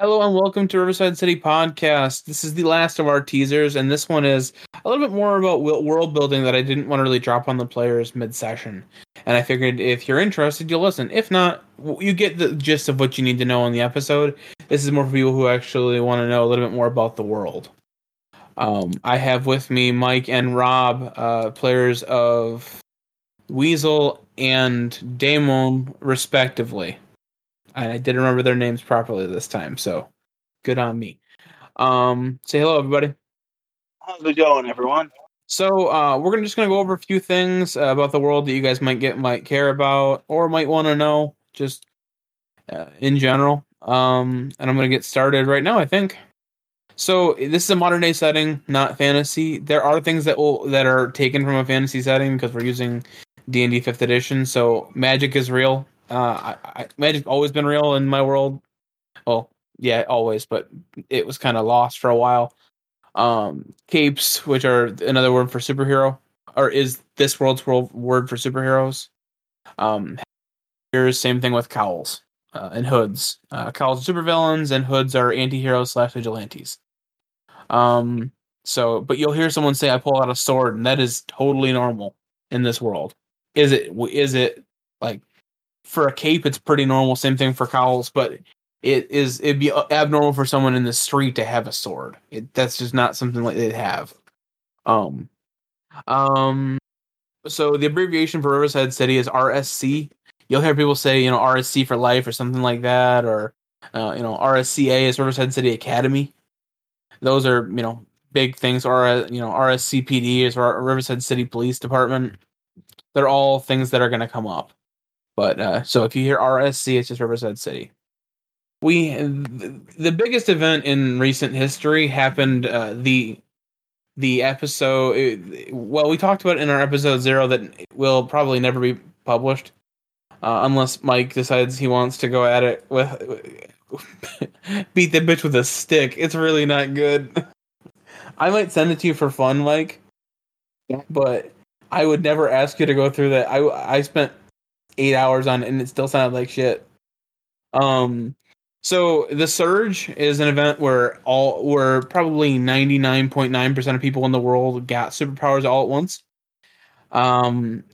Hello and welcome to Riverside City Podcast. This is the last of our teasers, and this one is a little bit more about world building that I didn't want to really drop on the players mid session. And I figured if you're interested, you'll listen. If not, you get the gist of what you need to know on the episode. This is more for people who actually want to know a little bit more about the world. Um, I have with me Mike and Rob, uh, players of Weasel and Daemon, respectively. I did remember their names properly this time, so good on me. Um, say hello, everybody. How's it going, everyone? So uh, we're gonna just gonna go over a few things uh, about the world that you guys might get might care about or might want to know, just uh, in general. Um, and I'm gonna get started right now. I think. So this is a modern day setting, not fantasy. There are things that will that are taken from a fantasy setting because we're using D and D Fifth Edition. So magic is real. Uh, I, I, magic's always been real in my world. Well, yeah, always, but it was kind of lost for a while. Um, capes, which are another word for superhero, or is this world's world word for superheroes. Um, here's same thing with cowls uh, and hoods. Uh, cowls are supervillains, and hoods are anti-heroes slash vigilantes. Um, so, but you'll hear someone say, "I pull out a sword," and that is totally normal in this world. Is it? Is it like for a cape, it's pretty normal. Same thing for cowls, but it is it'd be abnormal for someone in the street to have a sword. It, that's just not something like they'd have. Um, um. So the abbreviation for Riverside City is RSC. You'll hear people say, you know, RSC for life or something like that, or uh, you know, RSCA is Riverside City Academy. Those are you know big things. Or you know, RSCPD is Riverside City Police Department. They're all things that are going to come up. But uh, so if you hear RSC, it's just Riverside City. We the biggest event in recent history happened uh, the the episode. Well, we talked about in our episode zero that will probably never be published uh, unless Mike decides he wants to go at it with beat the bitch with a stick. It's really not good. I might send it to you for fun, Mike, but I would never ask you to go through that. I I spent eight hours on and it still sounded like shit. Um, so the surge is an event where all where probably ninety nine point nine percent of people in the world got superpowers all at once. Um,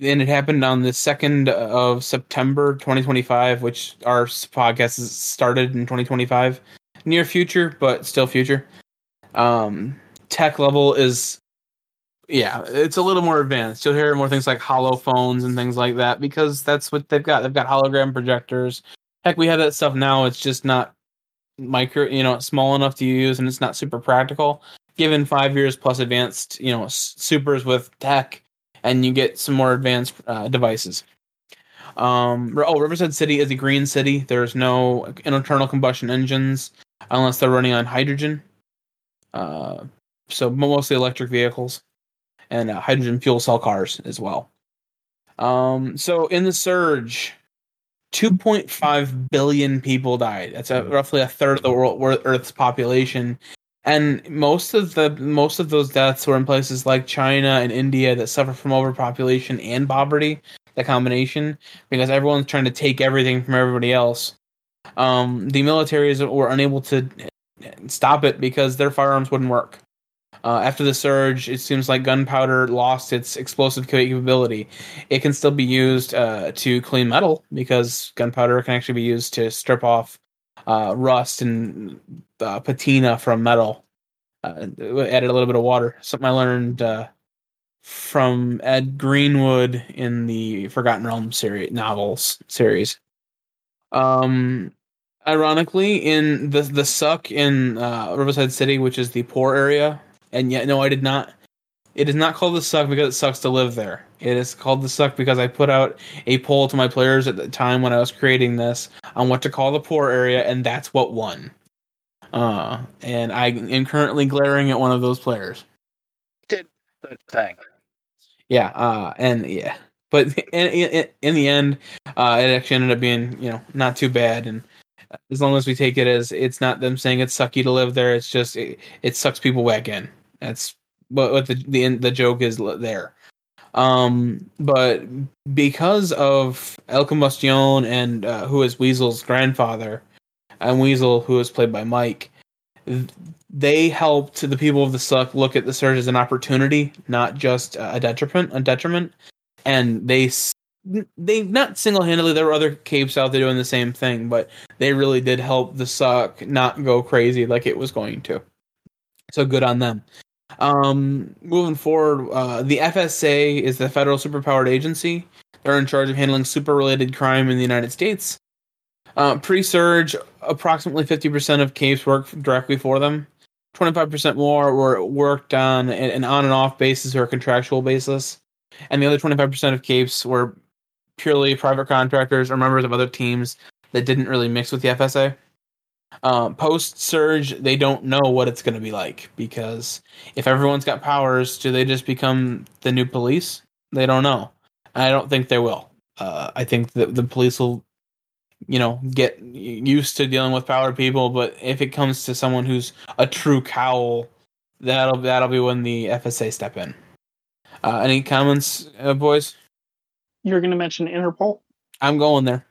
and it happened on the second of September, twenty twenty five, which our podcast is started in twenty twenty five, near future, but still future. Um, tech level is yeah, it's a little more advanced. You'll hear more things like hollow phones and things like that because that's what they've got. They've got hologram projectors. Heck, we have that stuff now. It's just not micro, you know, small enough to use, and it's not super practical. Given five years plus advanced, you know, supers with tech, and you get some more advanced uh, devices. Um, oh, Riverside City is a green city. There's no internal combustion engines unless they're running on hydrogen. Uh, so mostly electric vehicles and uh, hydrogen fuel cell cars as well. Um, so in the surge, 2.5 billion people died. That's a, roughly a third of the world Earth's population, and most of the most of those deaths were in places like China and India that suffer from overpopulation and poverty. The combination, because everyone's trying to take everything from everybody else. Um, the militaries were unable to stop it because their firearms wouldn't work. Uh, after the surge, it seems like gunpowder lost its explosive capability. It can still be used uh, to clean metal because gunpowder can actually be used to strip off uh, rust and uh, patina from metal. Uh, added a little bit of water. Something I learned uh, from Ed Greenwood in the Forgotten Realms series novels series. Um, ironically, in the the suck in Riverside City, which is the poor area and yet, no, I did not. It is not called the suck because it sucks to live there. It is called the suck because I put out a poll to my players at the time when I was creating this on what to call the poor area, and that's what won. Uh, and I am currently glaring at one of those players. Did the thing. Yeah, uh, and yeah, but in, in, in the end, uh, it actually ended up being you know not too bad, and as long as we take it as it's not them saying it's sucky to live there, it's just it, it sucks people back in. That's what, what the the the joke is there. Um, but because of El Combustion and uh, who is Weasel's grandfather, and Weasel, who was played by Mike, they helped the people of the Suck look at the surge as an opportunity, not just a detriment. A detriment, and they they not single handedly. There were other capes out there doing the same thing, but they really did help the Suck not go crazy like it was going to. So good on them. Um, moving forward, uh, the FSA is the federal superpowered agency. They're in charge of handling super related crime in the United States. Uh, Pre surge, approximately 50% of capes work directly for them. 25% more were worked on an on and off basis or contractual basis. And the other 25% of capes were purely private contractors or members of other teams that didn't really mix with the FSA. Um, Post surge, they don't know what it's going to be like because if everyone's got powers, do they just become the new police? They don't know. I don't think they will. Uh, I think that the police will, you know, get used to dealing with power people. But if it comes to someone who's a true cowl, that'll that'll be when the FSA step in. Uh, any comments, uh, boys? You're going to mention Interpol. I'm going there.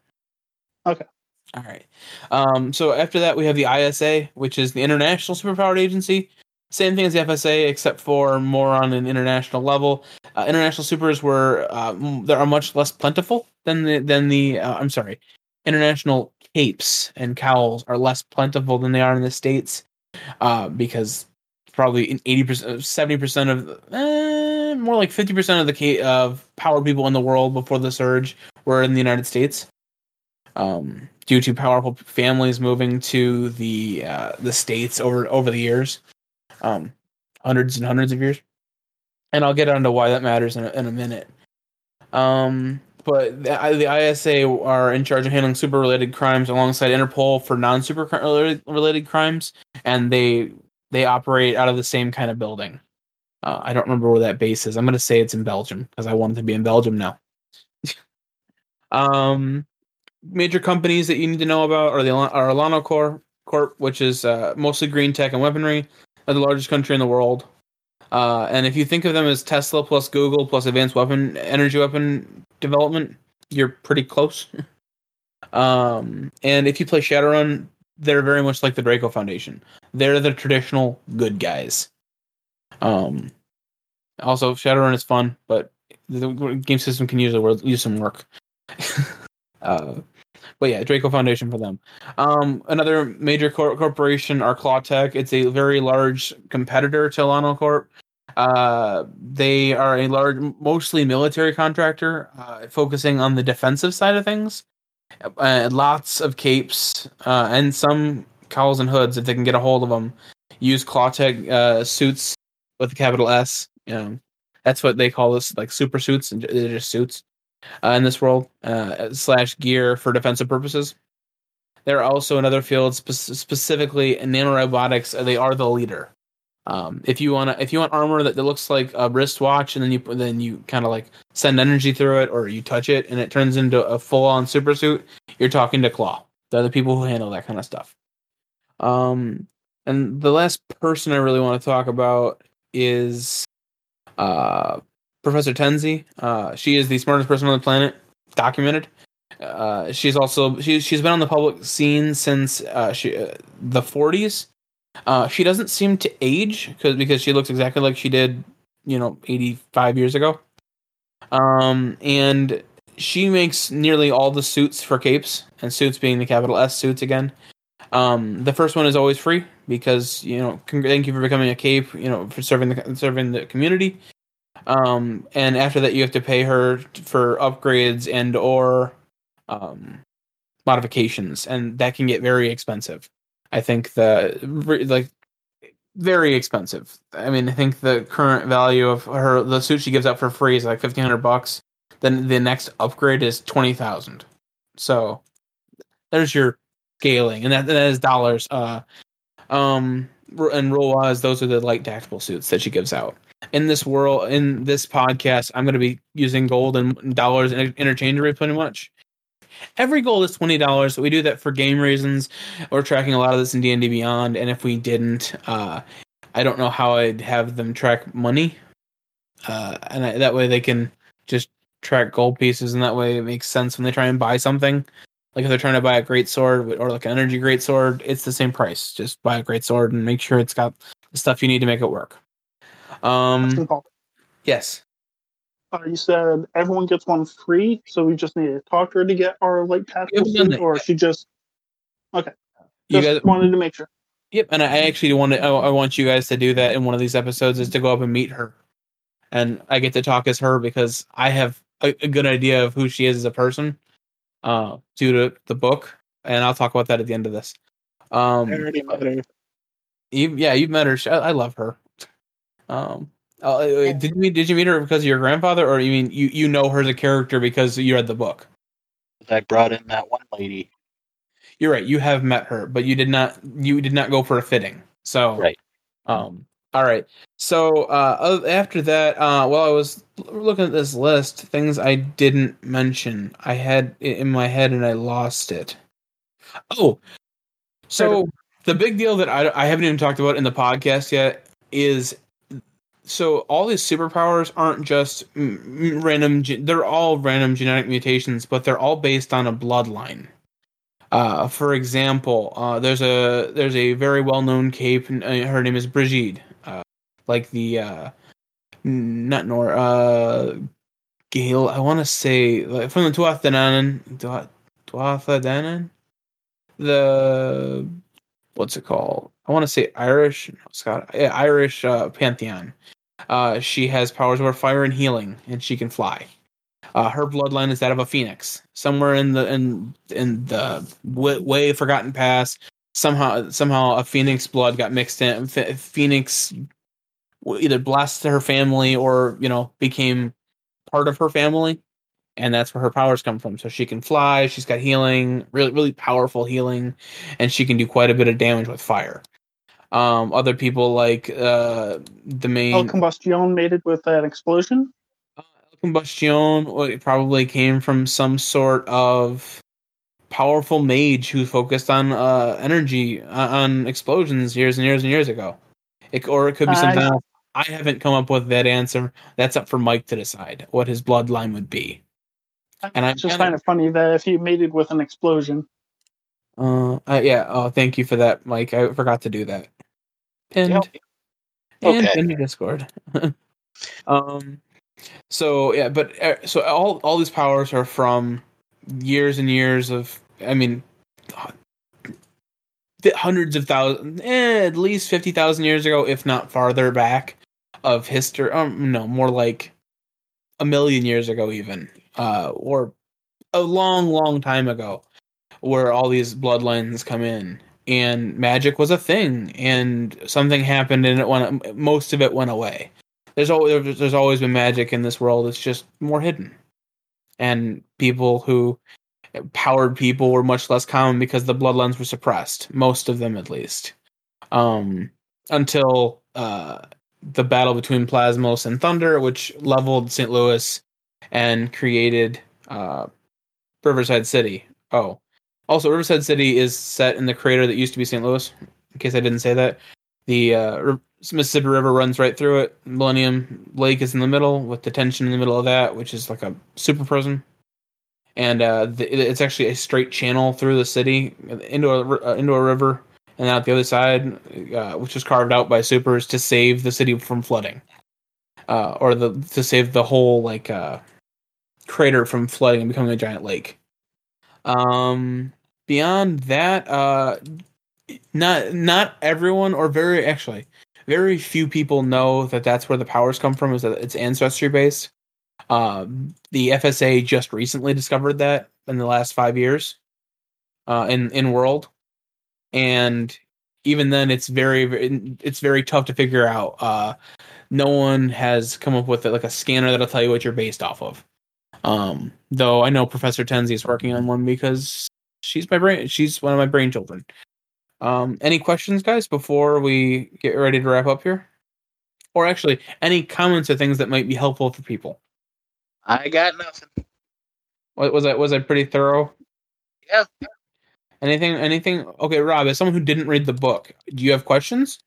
Okay. All right. Um, so after that, we have the ISA, which is the International Superpowered Agency. Same thing as the FSA, except for more on an international level. Uh, international supers were uh, they are much less plentiful than the than the uh, I'm sorry, international capes and cowls are less plentiful than they are in the states, uh, because probably eighty percent, seventy percent of eh, more like fifty percent of the of power people in the world before the surge were in the United States. Um, due to powerful families moving to the uh, the states over over the years, um, hundreds and hundreds of years. And I'll get onto why that matters in a, in a minute. Um, but the, the ISA are in charge of handling super related crimes alongside Interpol for non super related crimes, and they they operate out of the same kind of building. Uh, I don't remember where that base is. I'm going to say it's in Belgium because I want it to be in Belgium now. um, major companies that you need to know about are the are Alano Corp, Corp which is uh, mostly green tech and weaponry, are the largest country in the world. Uh, and if you think of them as Tesla plus Google plus advanced weapon energy weapon development, you're pretty close. um, and if you play Shadowrun, they're very much like the Draco Foundation. They're the traditional good guys. Um, also, Shadowrun is fun, but the game system can usually use some work. uh, but yeah, Draco Foundation for them. Um, another major cor- corporation are Clawtech. It's a very large competitor to Alano Corp. Uh, they are a large, mostly military contractor, uh, focusing on the defensive side of things. Uh, lots of capes uh, and some cowls and hoods, if they can get a hold of them, use Clawtech uh, suits with a capital S. You know, that's what they call this, like super suits, and they're just suits uh, in this world uh, slash gear for defensive purposes. They're also in other fields, spe- specifically in nanorobotics. Uh, they are the leader. Um, if you want if you want armor that, that looks like a wristwatch, and then you then you kind of like send energy through it, or you touch it, and it turns into a full on super suit. You're talking to Claw. They're the people who handle that kind of stuff. Um, and the last person I really want to talk about is uh, Professor Tenzi. Uh, she is the smartest person on the planet, documented. Uh, she's also she, she's been on the public scene since uh, she uh, the 40s. Uh, she doesn't seem to age because because she looks exactly like she did, you know, 85 years ago. Um, and she makes nearly all the suits for capes, and suits being the capital S suits again. Um, the first one is always free because you know, thank you for becoming a cape, you know, for serving the serving the community. Um, and after that, you have to pay her for upgrades and or um, modifications, and that can get very expensive. I think the like very expensive. I mean, I think the current value of her the suit she gives out for free is like fifteen hundred bucks. Then the next upgrade is twenty thousand. So there's your scaling, and that that is dollars. Uh, um, and rule wise, those are the light tactical suits that she gives out in this world in this podcast i'm going to be using gold and dollars interchangeably pretty much every gold is $20 we do that for game reasons we're tracking a lot of this in d&d beyond and if we didn't uh, i don't know how i'd have them track money uh, and I, that way they can just track gold pieces and that way it makes sense when they try and buy something Like if they're trying to buy a great sword or like an energy great sword, it's the same price. Just buy a great sword and make sure it's got the stuff you need to make it work. Um, yes. Uh, you said everyone gets one free, so we just need to talk to her to get our tactical suit, or yet. she just okay. You just guys, wanted to make sure. Yep, and I actually want to. I want you guys to do that in one of these episodes is to go up and meet her, and I get to talk as her because I have a, a good idea of who she is as a person, uh, due to the book, and I'll talk about that at the end of this. Um, I already met her. you, yeah, you've met her. I, I love her. Um, uh, did you meet, did you meet her because of your grandfather, or you mean you you know her as a character because you read the book? I brought in that one lady. You're right. You have met her, but you did not. You did not go for a fitting. So Right. Um. All right. So uh, after that, uh, while I was looking at this list, things I didn't mention, I had it in my head and I lost it. Oh, so the big deal that I I haven't even talked about in the podcast yet is. So all these superpowers aren't just random. They're all random genetic mutations, but they're all based on a bloodline. Uh, for example, uh, there's a there's a very well known cape. uh, Her name is Brigitte, uh, like the uh, not Nor uh. I want to say like, from the Tuatha Danann. The what's it called? I want to say Irish. Scott. Irish uh, pantheon. Uh, she has powers over fire and healing, and she can fly. Uh, her bloodline is that of a phoenix. Somewhere in the in in the way, way forgotten past, somehow somehow a phoenix blood got mixed in. Ph- Phoenix either blessed her family or you know became part of her family, and that's where her powers come from. So she can fly. She's got healing, really really powerful healing, and she can do quite a bit of damage with fire. Um, other people like uh, the main El Combustion mated with that explosion. uh, combustion well, it probably came from some sort of powerful mage who focused on uh, energy uh, on explosions years and years and years ago. It, or it could be something else. I haven't come up with that answer. That's up for Mike to decide what his bloodline would be. And I just find it funny that if he mated with an explosion, Uh, uh, yeah. Oh, thank you for that, Mike. I forgot to do that. Pinned. Yep. and Okay. in your Discord. um, so yeah, but uh, so all all these powers are from years and years of. I mean, hundreds of thousands, eh, at least fifty thousand years ago, if not farther back, of history. Um, no, more like a million years ago, even, uh, or a long, long time ago, where all these bloodlines come in and magic was a thing and something happened and it went most of it went away. There's always there's always been magic in this world. It's just more hidden. And people who powered people were much less common because the bloodlines were suppressed most of them at least. Um until uh the battle between plasmos and thunder which leveled st louis and created uh riverside city. Oh also, Riverside City is set in the crater that used to be St. Louis. In case I didn't say that, the uh, Mississippi River runs right through it. Millennium Lake is in the middle, with detention in the middle of that, which is like a super prison. And uh, the, it's actually a straight channel through the city into a uh, into a river, and out the other side, uh, which was carved out by supers to save the city from flooding, uh, or the to save the whole like uh, crater from flooding and becoming a giant lake. Um, beyond that, uh, not not everyone, or very actually, very few people know that that's where the powers come from. Is that it's ancestry based. Um, the FSA just recently discovered that in the last five years, uh, in in world, and even then, it's very it's very tough to figure out. Uh, no one has come up with like a scanner that'll tell you what you're based off of. Um, though I know Professor Tenzi is working on one because she's my brain. She's one of my brain children. Um, any questions, guys, before we get ready to wrap up here? Or actually, any comments or things that might be helpful for people? I got nothing. Was, was I was I pretty thorough? Yeah. Anything? Anything? Okay, Rob. As someone who didn't read the book, do you have questions?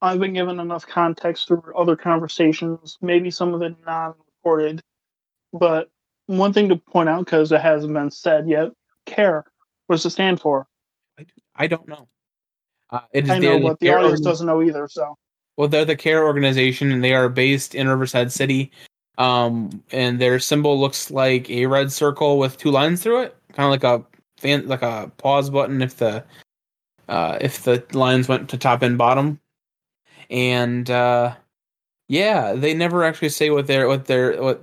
I've been given enough context through other conversations, maybe some of it non-recorded. But one thing to point out, because it hasn't been said yet, CARE. What does it stand for? I don't know. Uh, it is I know, the, but the care audience organ- doesn't know either. So Well, they're the care organization, and they are based in Riverside City. Um, and their symbol looks like a red circle with two lines through it, kind of like a fan, like a pause button if the uh, if the lines went to top and bottom. And uh, yeah, they never actually say what their what their what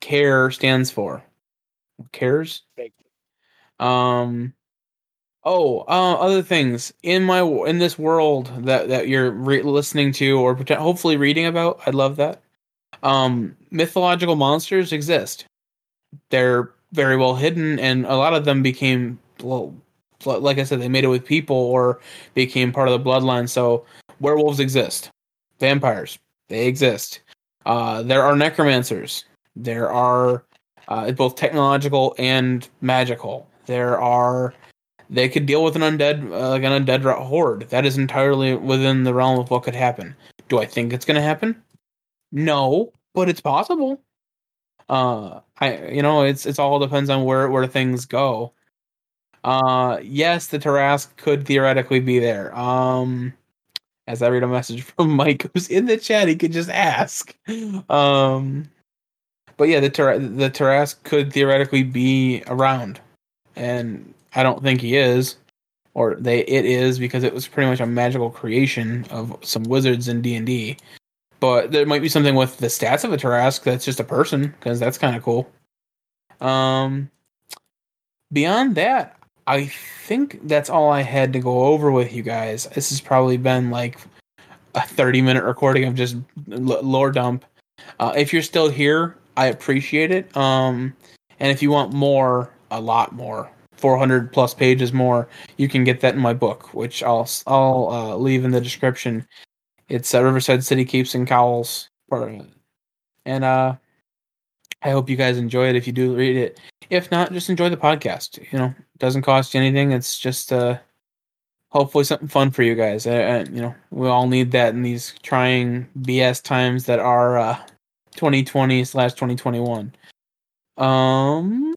care stands for. Cares. Um. Oh, uh, other things in my in this world that that you're re- listening to or poten- hopefully reading about. I'd love that. Um, mythological monsters exist. They're very well hidden, and a lot of them became well, like I said, they made it with people or became part of the bloodline. So werewolves exist, vampires they exist. Uh, there are necromancers. There are uh, both technological and magical. There are they could deal with an undead uh, like an undead horde. That is entirely within the realm of what could happen. Do I think it's going to happen? No, but it's possible. Uh, I you know it's it's all depends on where where things go. Uh, yes, the Tarrasque could theoretically be there. Um, as I read a message from Mike who's in the chat, he could just ask. Um, but yeah, the Tar- the Tarrasque could theoretically be around, and I don't think he is, or they it is because it was pretty much a magical creation of some wizards in D and D. But there might be something with the stats of a Tarrasque that's just a person because that's kind of cool. Um, beyond that, I think that's all I had to go over with you guys. This has probably been like a 30 minute recording of just lore dump. Uh, if you're still here, I appreciate it. Um, and if you want more, a lot more, 400 plus pages more, you can get that in my book, which I'll I'll uh, leave in the description. It's uh, Riverside City Capes and Cowls, and uh, I hope you guys enjoy it. If you do read it, if not, just enjoy the podcast. You know, it doesn't cost you anything. It's just uh, hopefully something fun for you guys. Uh, you know, we all need that in these trying BS times that are uh, 2020 slash 2021. Um,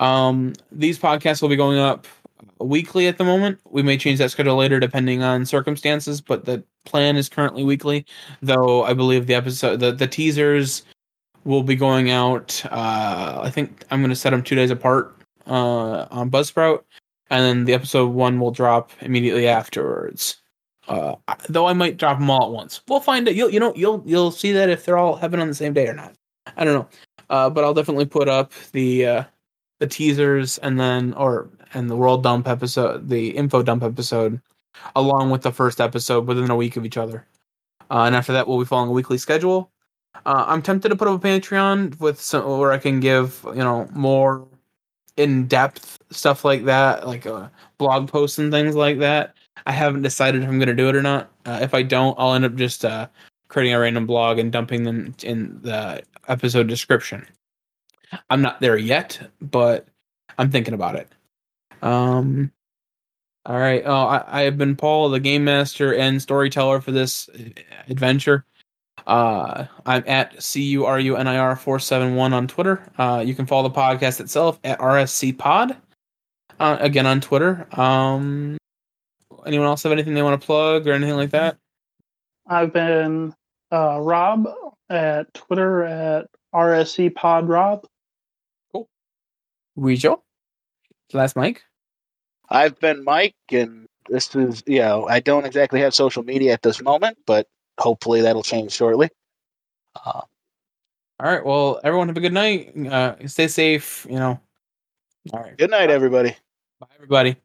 um, these podcasts will be going up weekly at the moment. We may change that schedule later depending on circumstances, but the plan is currently weekly. Though I believe the episode, the the teasers will be going out. Uh, I think I'm going to set them two days apart uh, on Buzzsprout, and then the episode one will drop immediately afterwards. Uh, though I might drop them all at once. We'll find it. You'll you know you'll you'll see that if they're all happening on the same day or not. I don't know. Uh, but I'll definitely put up the uh, the teasers and then or and the world dump episode, the info dump episode, along with the first episode within a week of each other. Uh, and after that, we'll be following a weekly schedule. Uh, I'm tempted to put up a Patreon with some where I can give you know more in depth stuff like that, like uh, blog posts and things like that. I haven't decided if I'm going to do it or not. Uh, if I don't, I'll end up just uh, creating a random blog and dumping them in the episode description. I'm not there yet, but I'm thinking about it. Um, all right. Oh, I, I have been Paul, the game master and storyteller for this adventure. Uh, I'm at C U R U N I R 471 on Twitter. Uh, you can follow the podcast itself at RSC Pod. Uh, again on Twitter. Um, anyone else have anything they want to plug or anything like that? I've been uh, Rob at Twitter at RSC Pod Rob. Rijo? Last Mike? I've been Mike, and this is, you know, I don't exactly have social media at this moment, but hopefully that'll change shortly. Uh, All right. Well, everyone have a good night. Uh, stay safe. You know. All right. good night, everybody. Bye, everybody.